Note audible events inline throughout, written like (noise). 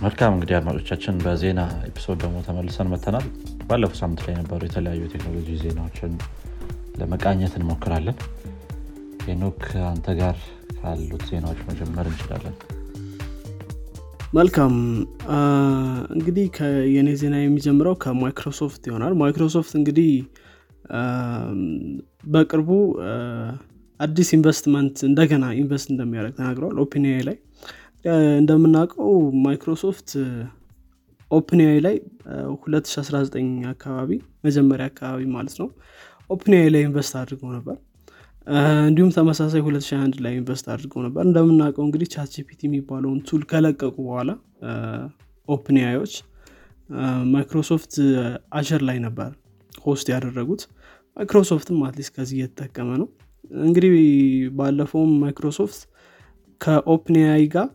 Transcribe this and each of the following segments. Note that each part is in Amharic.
መልካም እንግዲህ አድማጮቻችን በዜና episode ደግሞ ተመልሰን መተናል ባለፉ ሳምንት ላይ የነበሩ የተለያዩ ቴክኖሎጂ ዜናዎችን ለመቃኘት እንሞክራለን። ሄኖክ አንተ ጋር ካሉት ዜናዎች መጀመር እንችላለን። መልካም። እንግዲህ የኔ ዜና የሚጀምረው ከማይክሮሶፍት ይሆናል። ማይክሮሶፍት እንግዲህ በቅርቡ አዲስ ኢንቨስትመንት እንደገና invest እንደሚያደርግ ተናግረዋል OpenAI ላይ እንደምናውቀው ማይክሮሶፍት OpenAI ላይ 2019 አካባቢ መጀመሪያ አካባቢ ማለት ነው OpenAI ላይ invest አድርገው ነበር። እንዲሁም ተመሳሳይ 2021 ላይ invest አድርገው ነበር። እንደምናውቀው እንግዲህ ChatGPT የሚባለውን tool ከለቀቁ በኋላ OpenAI ኦች ማይክሮሶፍት Azure ላይ ነበር host ያደረጉት። ማይክሮሶፍትም at least ከዚህ እየተጠቀመ ነው። እንግዲህ ባለፈውም ማይክሮሶፍት ከ OpenAI ጋር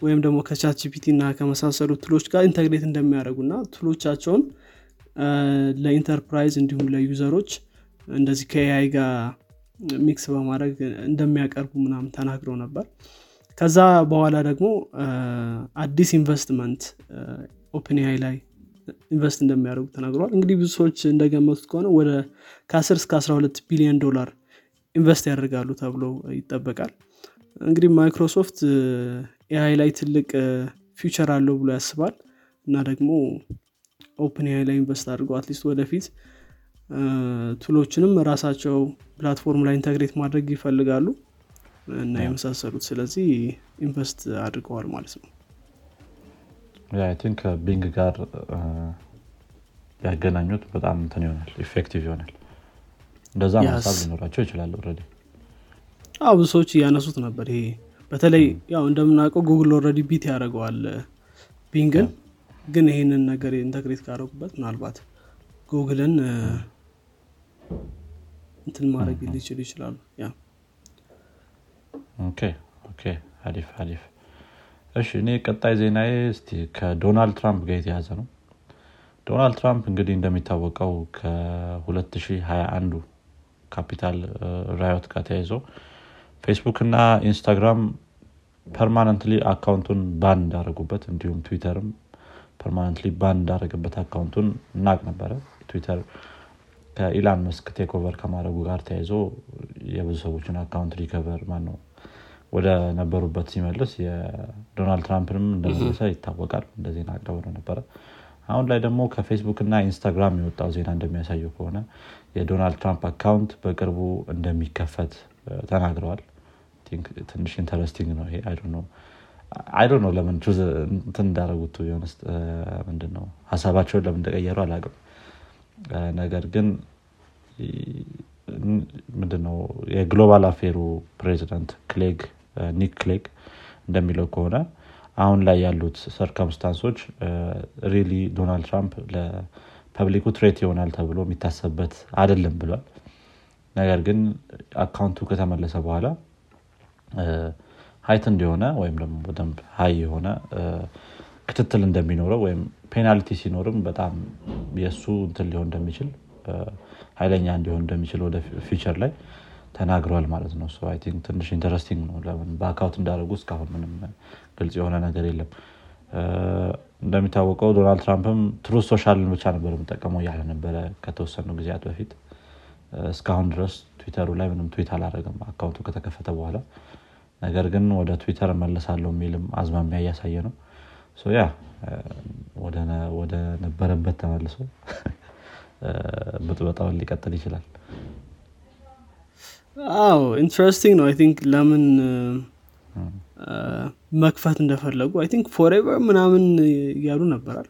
ወይም ደግሞ ከ ChatGPT እና ከመሳሰሉ tool ኦች ጋር integrate እንደሚያደርጉ እና tool ኦቻቸውን ለ enterprise እንዲሁም ለ user ኦች እንደዚህ ከ AI ጋር mix በማድረግ እንደሚያቀርቡ ምናምን ተናግረው ነበር። ከዛ በኋላ ደግሞ አዲስ investment OpenAI ላይ invest እንደሚያደርጉ ተናግረዋል። እንግዲህ ብዙ ሰዎች እንደገመቱት ከሆነ ወደ ከ10 እስከ 12 ቢሊዮን ዶላር invest ያደርጋሉ ተብሎ ይጠበቃል። እንግዲህ ማይክሮሶፍት AI ላይ ትልቅ future አለው ብሎ ያስባል። እና ደግሞ OpenAI ላይ invest አድርገው at least ወደፊት tool ኦችንም ራሳቸው platform ላይ integrate ማድረግ ይፈልጋሉ። እና የመሳሰሉት ስለዚህ invest አድርገዋል ማለት ነው። think ከ Bing ጋር ያገናኙት በጣም እንትን ይሆናል effective ይሆናል። እንደዛ ሀሳብ ሊኖራቸው ይችላል ብዙ ሰዎች እያነሱት ነበር ይሄ በተለይ ያው እንደምናውቀው ጉግል already beat ያደርገዋል ቢንግን ግን ይህንን ነገር integrate ካደረጉበት ምናልባት ጉግልን እንትን ማድረግ ሊችሉ ይችላሉ። አሪፍ አሪፍ። እሺ እኔ ቀጣይ ዜናዬ እስቲ ከዶናልድ ትራምፕ ጋር የተያያዘ ነው። ዶናልድ ትራምፕ እንግዲህ እንደሚታወቀው ከ2021 Capitol riot ጋር ተያይዞ ፌስቡክ እና ኢንስታግራም permanently account ኡን ban እንዳደረጉበት እንዲሁም ትዊተርም permanently ban እንዳደረገበት account ኡን እናቅ ነበረ። ትዊተር ከኢሎን መስክ takeover ከማድረጉ ጋር ተያይዞ የብዙ ሰዎችን account recover ማን ነው ወደ ነበሩበት ሲመልስ የዶናልድ ትራምፕንም እንደመለሰ ይታወቃል። እንደ ዜና አቅርበው ነበረ። አሁን ላይ ደግሞ ከፌስቡክ እና ኢንስታግራም የወጣው ዜና እንደሚያሳየው ከሆነ የዶናልድ ትራምፕ account በቅርቡ እንደሚከፈት ተናግረዋል ትንሽ interesting ነው ይሄ. I don't know ለምን እንትን እንዳደረጉት ሆነስ ምንድነው? ሀሳባቸውን ለምን እንደቀየሩ አላቅም ነገር ግን ምንድነው? የ global affair ኡ ፕሬዚደንት ክሌግ ኒክ ክሌግ እንደሚለው ከሆነ አሁን ላይ ያሉት circumstance ኦች really ዶናልድ ትራምፕ ለ public ኡ threat ይሆናል ተብሎ የሚታሰብበት አይደለም ብሏል። ነገር ግን account ኡ ከተመለሰ በኋላ heightened የሆነ ወይም ደግሞ በደንብ high የሆነ ክትትል እንደሚኖረው ወይም penalty ሲኖርም በጣም የእሱ እንትን ሊሆን እንደሚችል ኃይለኛ እንዲሆን እንደሚችል ወደ future ላይ ተናግረዋል ማለት ነው። ትንሽ interesting ነው። ለምን በ account እንዳደረጉ እስካሁን ምንም ግልጽ የሆነ ነገር የለም። እንደሚታወቀው ዶናልድ ትራምፕም Truth Social ን ብቻ ነበር የምጠቀመው እያለ ነበረ ከተወሰኑ ጊዜያት በፊት። እስካሁን ድረስ ትዊተሩ ላይ ምንም ትዊት አላደረግም account ኡ ከተከፈተ በኋላ ነገር ግን ወደ ትዊተር መለሳለሁ የሚልም አዝማሚያ እያሳየ ነው። ያ ወደ ነበረበት ተመልሶ (laughs) ብጥበጣውን ሊቀጥል ይችላል። አዎ interesting ነው። I think ለምን መክፈት እንደፈለጉ I think forever ምናምን እያሉ ነበራል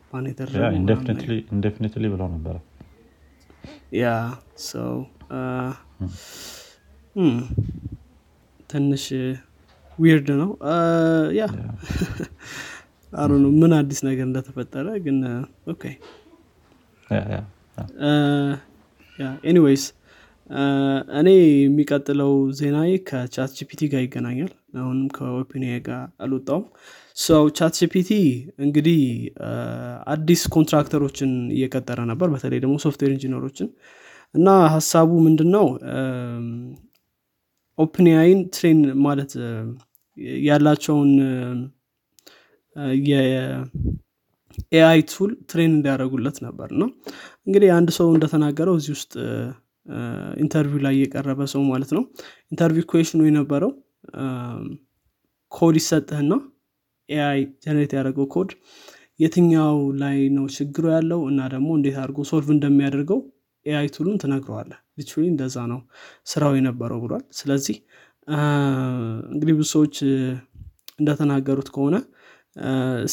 indefinitely ብለው ነበረ ያ ሰው ትንሽ weird ነው. ያ አሩ ነው ምን አዲስ ነገር እንደተፈጠረ ግን okay anyways እኔ የሚቀጥለው ዜና ከ ChatGPT ጋር ይገናኛል። አሁንም ከ OpenAI ጋር አልወጣውም ሰው ChatGPT እንግዲህ አዲስ contractor ኦችን እየቀጠረ ነበር። በተለይ ደግሞ software engineer ኦችን እና ሀሳቡ ምንድን ነው OpenAI ን train ማለት ያላቸውን የ AI tool train እንዲያደረጉለት ነበር። እና እንግዲህ አንድ ሰው እንደተናገረው እዚህ ውስጥ interview ላይ የቀረበ ሰው ማለት ነው። interview question ኡ የነበረው ኮድ ይሰጥህና AI generate ያደረገው ኮድ የትኛው ላይ ነው ችግሩ ያለው እና ደግሞ እንዴት አድርጎ solve እንደሚያደርገው AI tool ኡን ትነግረዋለ literally እንደዛ ነው ስራው የነበረው ብሏል። ስለዚህ እንግዲህ ብዙ ሰዎች እንደተናገሩት ከሆነ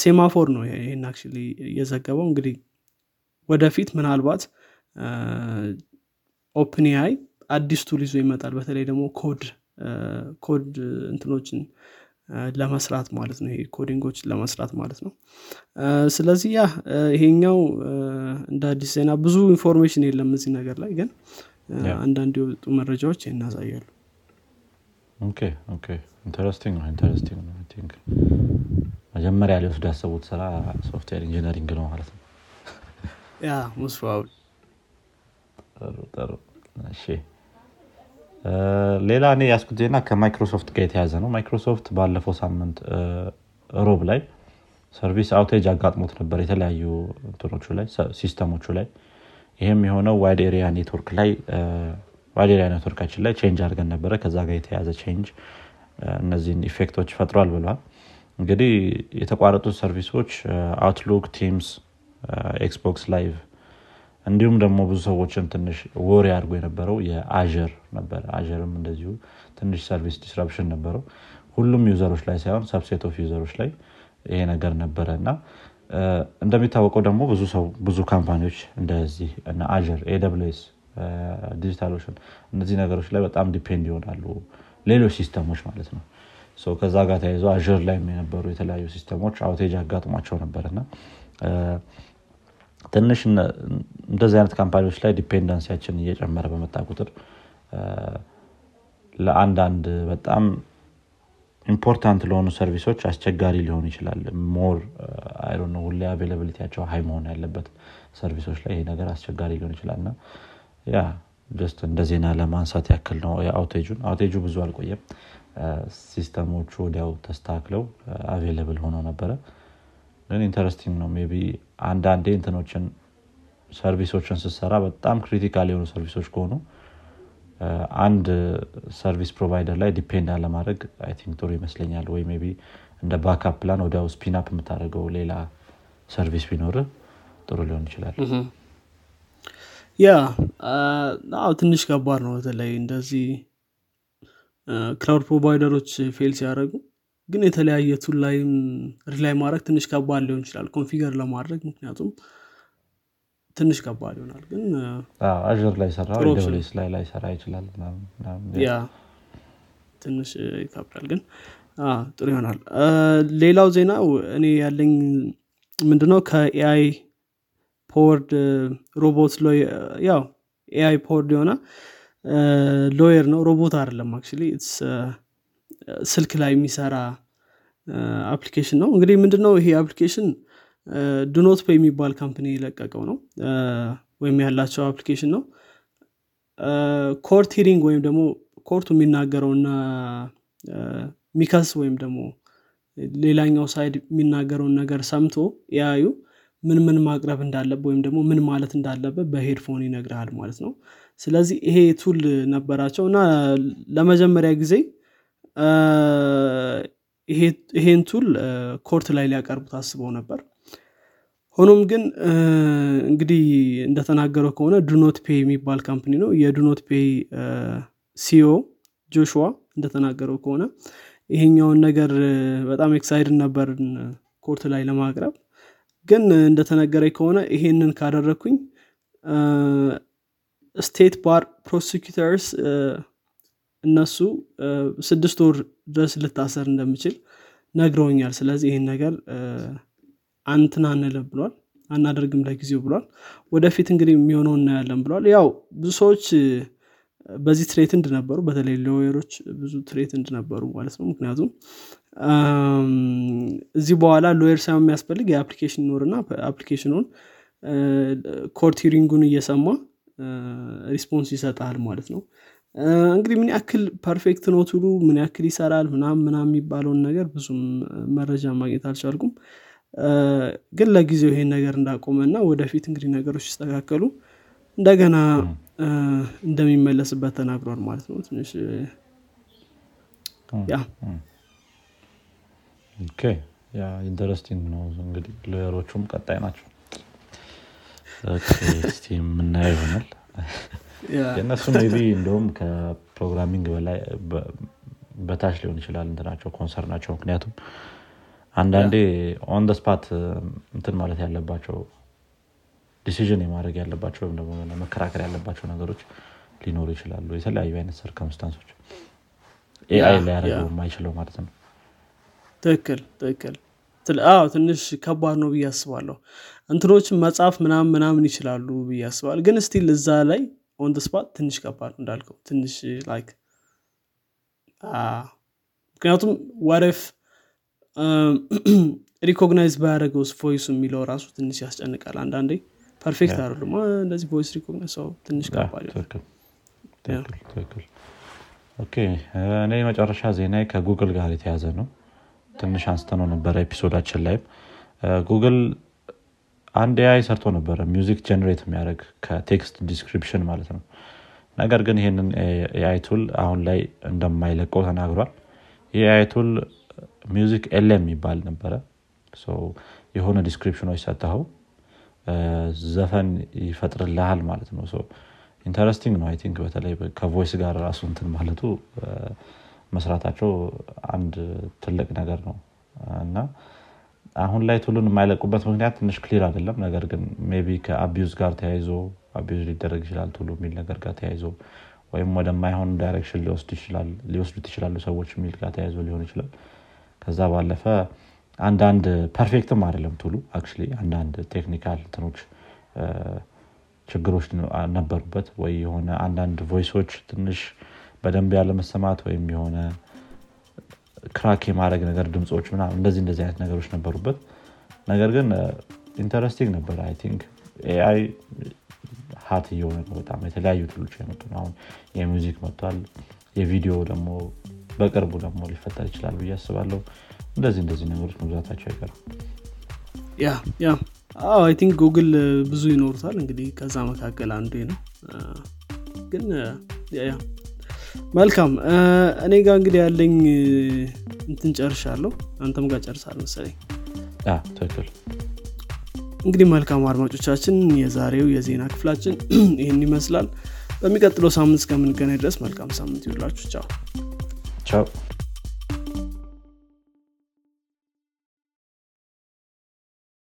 Semafor ነው ይህን አክ እየዘገበው እንግዲህ ወደፊት ምናልባት OpenAI አዲስ tool ይዞ ይመጣል። በተለይ ደግሞ code code እንትኖችን ለመስራት ማለት ነው። ይሄ coding ኦችን ለመስራት ማለት ነው። ስለዚህ ያ ይሄኛው እንደ አዲስ ዜና ብዙ information የለም እዚህ ነገር ላይ ግን አንዳንድ የወጡ መረጃዎች እናሳያሉ interesting ነው interesting ነው think መጀመሪያ ሊወስዱ ያሰቡት ስራ software engineering ነው ማለት ነው። ያ ሙስፋውል ጥሩ እሺ ሌላ እኔ ያስኩት ዜና ከማይክሮሶፍት ጋር የተያያዘ ነው። ማይክሮሶፍት ባለፈው ሳምንት ሮብ ላይ service outage አጋጥሞት ነበር የተለያዩ እንትኖቹ ላይ system ኦቹ ላይ። ይህም የሆነው wide area network ላይ wide area network ኣችን ላይ change አድርገን ነበረ። ከዛ ጋር የተያያዘ change እነዚህን effect ኦች ፈጥሯል ብሏል። እንግዲህ የተቋረጡት service ኦች Outlook Teams Xbox Live እንዲሁም ደግሞ ብዙ ሰዎችን ትንሽ ወሬ አድርጎ የነበረው የአር ነበር። አርም እንደዚሁ ትንሽ service disruption ነበረው። ሁሉም user ኦች ላይ ሳይሆን subset of user ኦች ላይ ይሄ ነገር ነበረ እና እንደሚታወቀው ደግሞ ብዙ ሰው ብዙ company ዎች እንደዚህ AWS Digital Ocean እነዚህ ነገሮች ላይ በጣም depend ይሆናሉ። ሌሎች system ኦች ማለት ነው። ከዛ ጋር ተያይዞ Azure ላይ የነበሩ የተለያዩ system ኦች outage አጋጥሟቸው ነበር እና ትንሽ እንደዚህ አይነት company ዎች ላይ dependency ያችን እየጨመረ በመጣ ቁጥር ለአንዳንድ በጣም important ለሆኑ service ኦች አስቸጋሪ ሊሆን ይችላል። more ai ሁሌ availability ያቸው high መሆን ያለበት service ኦች ላይ ይሄ ነገር አስቸጋሪ ሊሆን ይችላል። እና ያ just እንደ ዜና ለማንሳት ያክል ነው የ outage ኡን outage ኡ ብዙ አልቆየም። system ኦቹ ወዲያው ተስተካክለው available ሆነው ነበረ ግን interesting ነው maybe አንዳንዴ እንትኖችን service ኦችን ስሰራ በጣም critical የሆኑ service ኦች ከሆኑ አንድ service provider ላይ depend አለማድረግ I think ጥሩ ይመስለኛል። ወይ maybe እንደ backup plan ወዲያው spin up የምታደርገው ሌላ service ቢኖር ጥሩ ሊሆን ይችላል። yeah ትንሽ ከባድ ነው። በተለይ እንደዚህ cloud provider ኦች fail ሲያደረጉ ግን የተለያየ tool ላይም rely ማድረግ ትንሽ ከባድ ሊሆን ይችላል። configure ለማድረግ ምክንያቱም ትንሽ ከባድ ይሆናል። ግን አር ላይ ሰራ ላይ ላይ ሰራ ይችላል ያ ትንሽ ይከብዳል። ግን ጥሩ ይሆናል። ሌላው ዜናው እኔ ያለኝ ምንድነው? ከኤአይ ፖወርድ ሮቦት ያው ኤአይ ፖወርድ የሆነ ሎየር ነው። ሮቦት አይደለም አክ ስልክ ላይ የሚሰራ አፕሊኬሽን ነው። እንግዲህ ምንድነው ይሄ አፕሊኬሽን? DoNotPay የሚባል company የለቀቀው ነው። ወይም ያላቸው application ነው። court hearing ወይም ደግሞ court ኡ የሚናገረውና ሚከስ ወይም ደግሞ ሌላኛው side የሚናገረውን ነገር ሰምቶ ያዩ ምን ምን ማቅረብ እንዳለበት ወይም ደግሞ ምን ማለት እንዳለበት በ headphone ይነግርሃል ማለት ነው። ስለዚህ ይሄ tool ነበራቸው። እና ለመጀመሪያ ጊዜ ይሄን tool court ላይ ሊያቀርቡት አስበው ነበር። ሆኖም ግን እንግዲህ እንደተናገረው ከሆነ DoNotPay የሚባል company ነው። የ DoNotPay CEO ጆሹዋ እንደተናገረው ከሆነ ይሄኛውን ነገር በጣም excited ነበርን court ላይ ለማቅረብ። ግን እንደተነገረኝ ከሆነ ይሄንን ካደረግኩኝ state bar prosecutors እነሱ ስድስት ወር ድረስ ልታሰር እንደምችል ነግረውኛል። ስለዚህ ይህን ነገር እንትን አንልም ብሏል አናደርግም ለጊዜው ብሏል። ወደፊት እንግዲህ የሚሆነው እናያለን ብሏል። ያው ብዙ ሰዎች በዚህ threatened ነበሩ በተለይ lawyer ኦች ብዙ threatened ነበሩ ማለት ነው። ምክንያቱም ከዚህ በኋላ lawyer ሳይሆን የሚያስፈልግ የ application ይኖርና application ኡን court እየሰማ response ይሰጣል ማለት ነው እንግዲህ ምን ያክል perfect ነው tool ኡ ምን ያክል ይሰራል ምናም ምናም የሚባለውን ነገር ብዙም መረጃ ማግኘት አልቻልኩም። ግን ለጊዜው ይሄን ነገር እንዳቆመ እና ወደፊት እንግዲህ ነገሮች ሲስተካከሉ እንደገና እንደሚመለስበት ተናግሯል ማለት ነው። ትንሽ yeah። interesting ነው እንግዲህ lawyer ኦቹም ቀጣይ ናቸው። እስቲ የምናየው ይሆናል የእነሱ maybe እንደውም ከ programming በላይ በታች ሊሆን ይችላል እንትናቸው concern ናቸው። ምክንያቱም አንዳንዴ on the spot እንትን ማለት ያለባቸው decision የማድረግ ያለባቸው ወይም ደግሞ መከራከር ያለባቸው ነገሮች ሊኖሩ ይችላሉ። የተለያዩ አይነት circumstance ኦች AI ሊያደረገው የማይችለው ማለት ነው። ትክክል ትክክል። አዎ ትንሽ ከባድ ነው ብዬ አስባለሁ። እንትኖችን መጽሐፍ ምናምን ምናምን ይችላሉ ብዬ አስባል ግን still እዛ ላይ on spot ትንሽ ከባድ እንዳልከው ትንሽ like ምክንያቱም what if recognize ባያደረገው voice ኡ የሚለው ራሱ ትንሽ ያስጨንቃል አንዳንዴ perfect አይደሉም። እንደዚህ voice recognize ሰው ትንሽ ከባድ እኔ መጨረሻ ዜና ከጉግል ጋር የተያዘ ነው። ትንሽ አንስተነው ነበረ episode ኣችን ላይም። ጉግል አንድ AI ሰርቶ ነበረ music generate የሚያደርግ ከ text description ማለት ነው። ነገር ግን ይህንን AI tool አሁን ላይ እንደማይለቀው ተናግሯል። ይህ AI tool MusicLM የሚባል ነበረ። የሆነ description ኦች ሰጥተው ዘፈን ይፈጥርልሃል ማለት ነው። interesting ነው። I think በተለይ ከ voice ጋር ራሱ እንትን ማለቱ መስራታቸው አንድ ትልቅ ነገር ነው። እና አሁን ላይ tool ኡን የማይለቁበት ምክንያት ትንሽ clear አይደለም። ነገር ግን maybe ከ abuse ጋር ተያይዞ abuse ሊደረግ ይችላል tool ኡ የሚል ነገር ጋር ተያይዞ ወይም ወደማይሆን direction ሊወስዱት ይችላሉ ሰዎች የሚል ጋር ተያይዞ ሊሆን ይችላል። ከዛ ባለፈ አንዳንድ perfect ም አይደለም tool ኡ actually አንዳንድ technical እንትኖች ችግሮች ነበሩበት። ወይ የሆነ አንዳንድ voice ኦች ትንሽ በደንብ ያለመሰማት ወይም የሆነ crack የማድረግ ነገር ድምፆች ምና እንደዚህ እንደዚህ አይነት ነገሮች ነበሩበት። ነገር ግን interesting ነበር I think AI hot እየሆነ ነው በጣም የተለያዩ tool ኦች የመጡ አሁን የ music መጥቷል። የቪዲዮ ደግሞ በቅርቡ ደግሞ ሊፈጠር ይችላል ብዬ አስባለሁ። እንደዚህ እንደዚህ ነገሮች መብዛታቸው አይቀርም። Yeah yeah። I think Google ብዙ ይኖሩታል። እንግዲህ ከዛ መካከል አንዱ ነው። ግን yeah መልካም። እኔ ጋር እንግዲህ ያለኝ እንትን ጨርሻለሁ። አንተም ጋር ጨርሰሃል መሰለኝ። ትክክል። እንግዲህ መልካም አድማጮቻችን የዛሬው የዜና ክፍላችን (clears throat) ይህን ይመስላል። በሚቀጥለው ሳምንት እስከምንገናኝ ድረስ መልካም ሳምንት ይውላችሁ ቻው። ቻው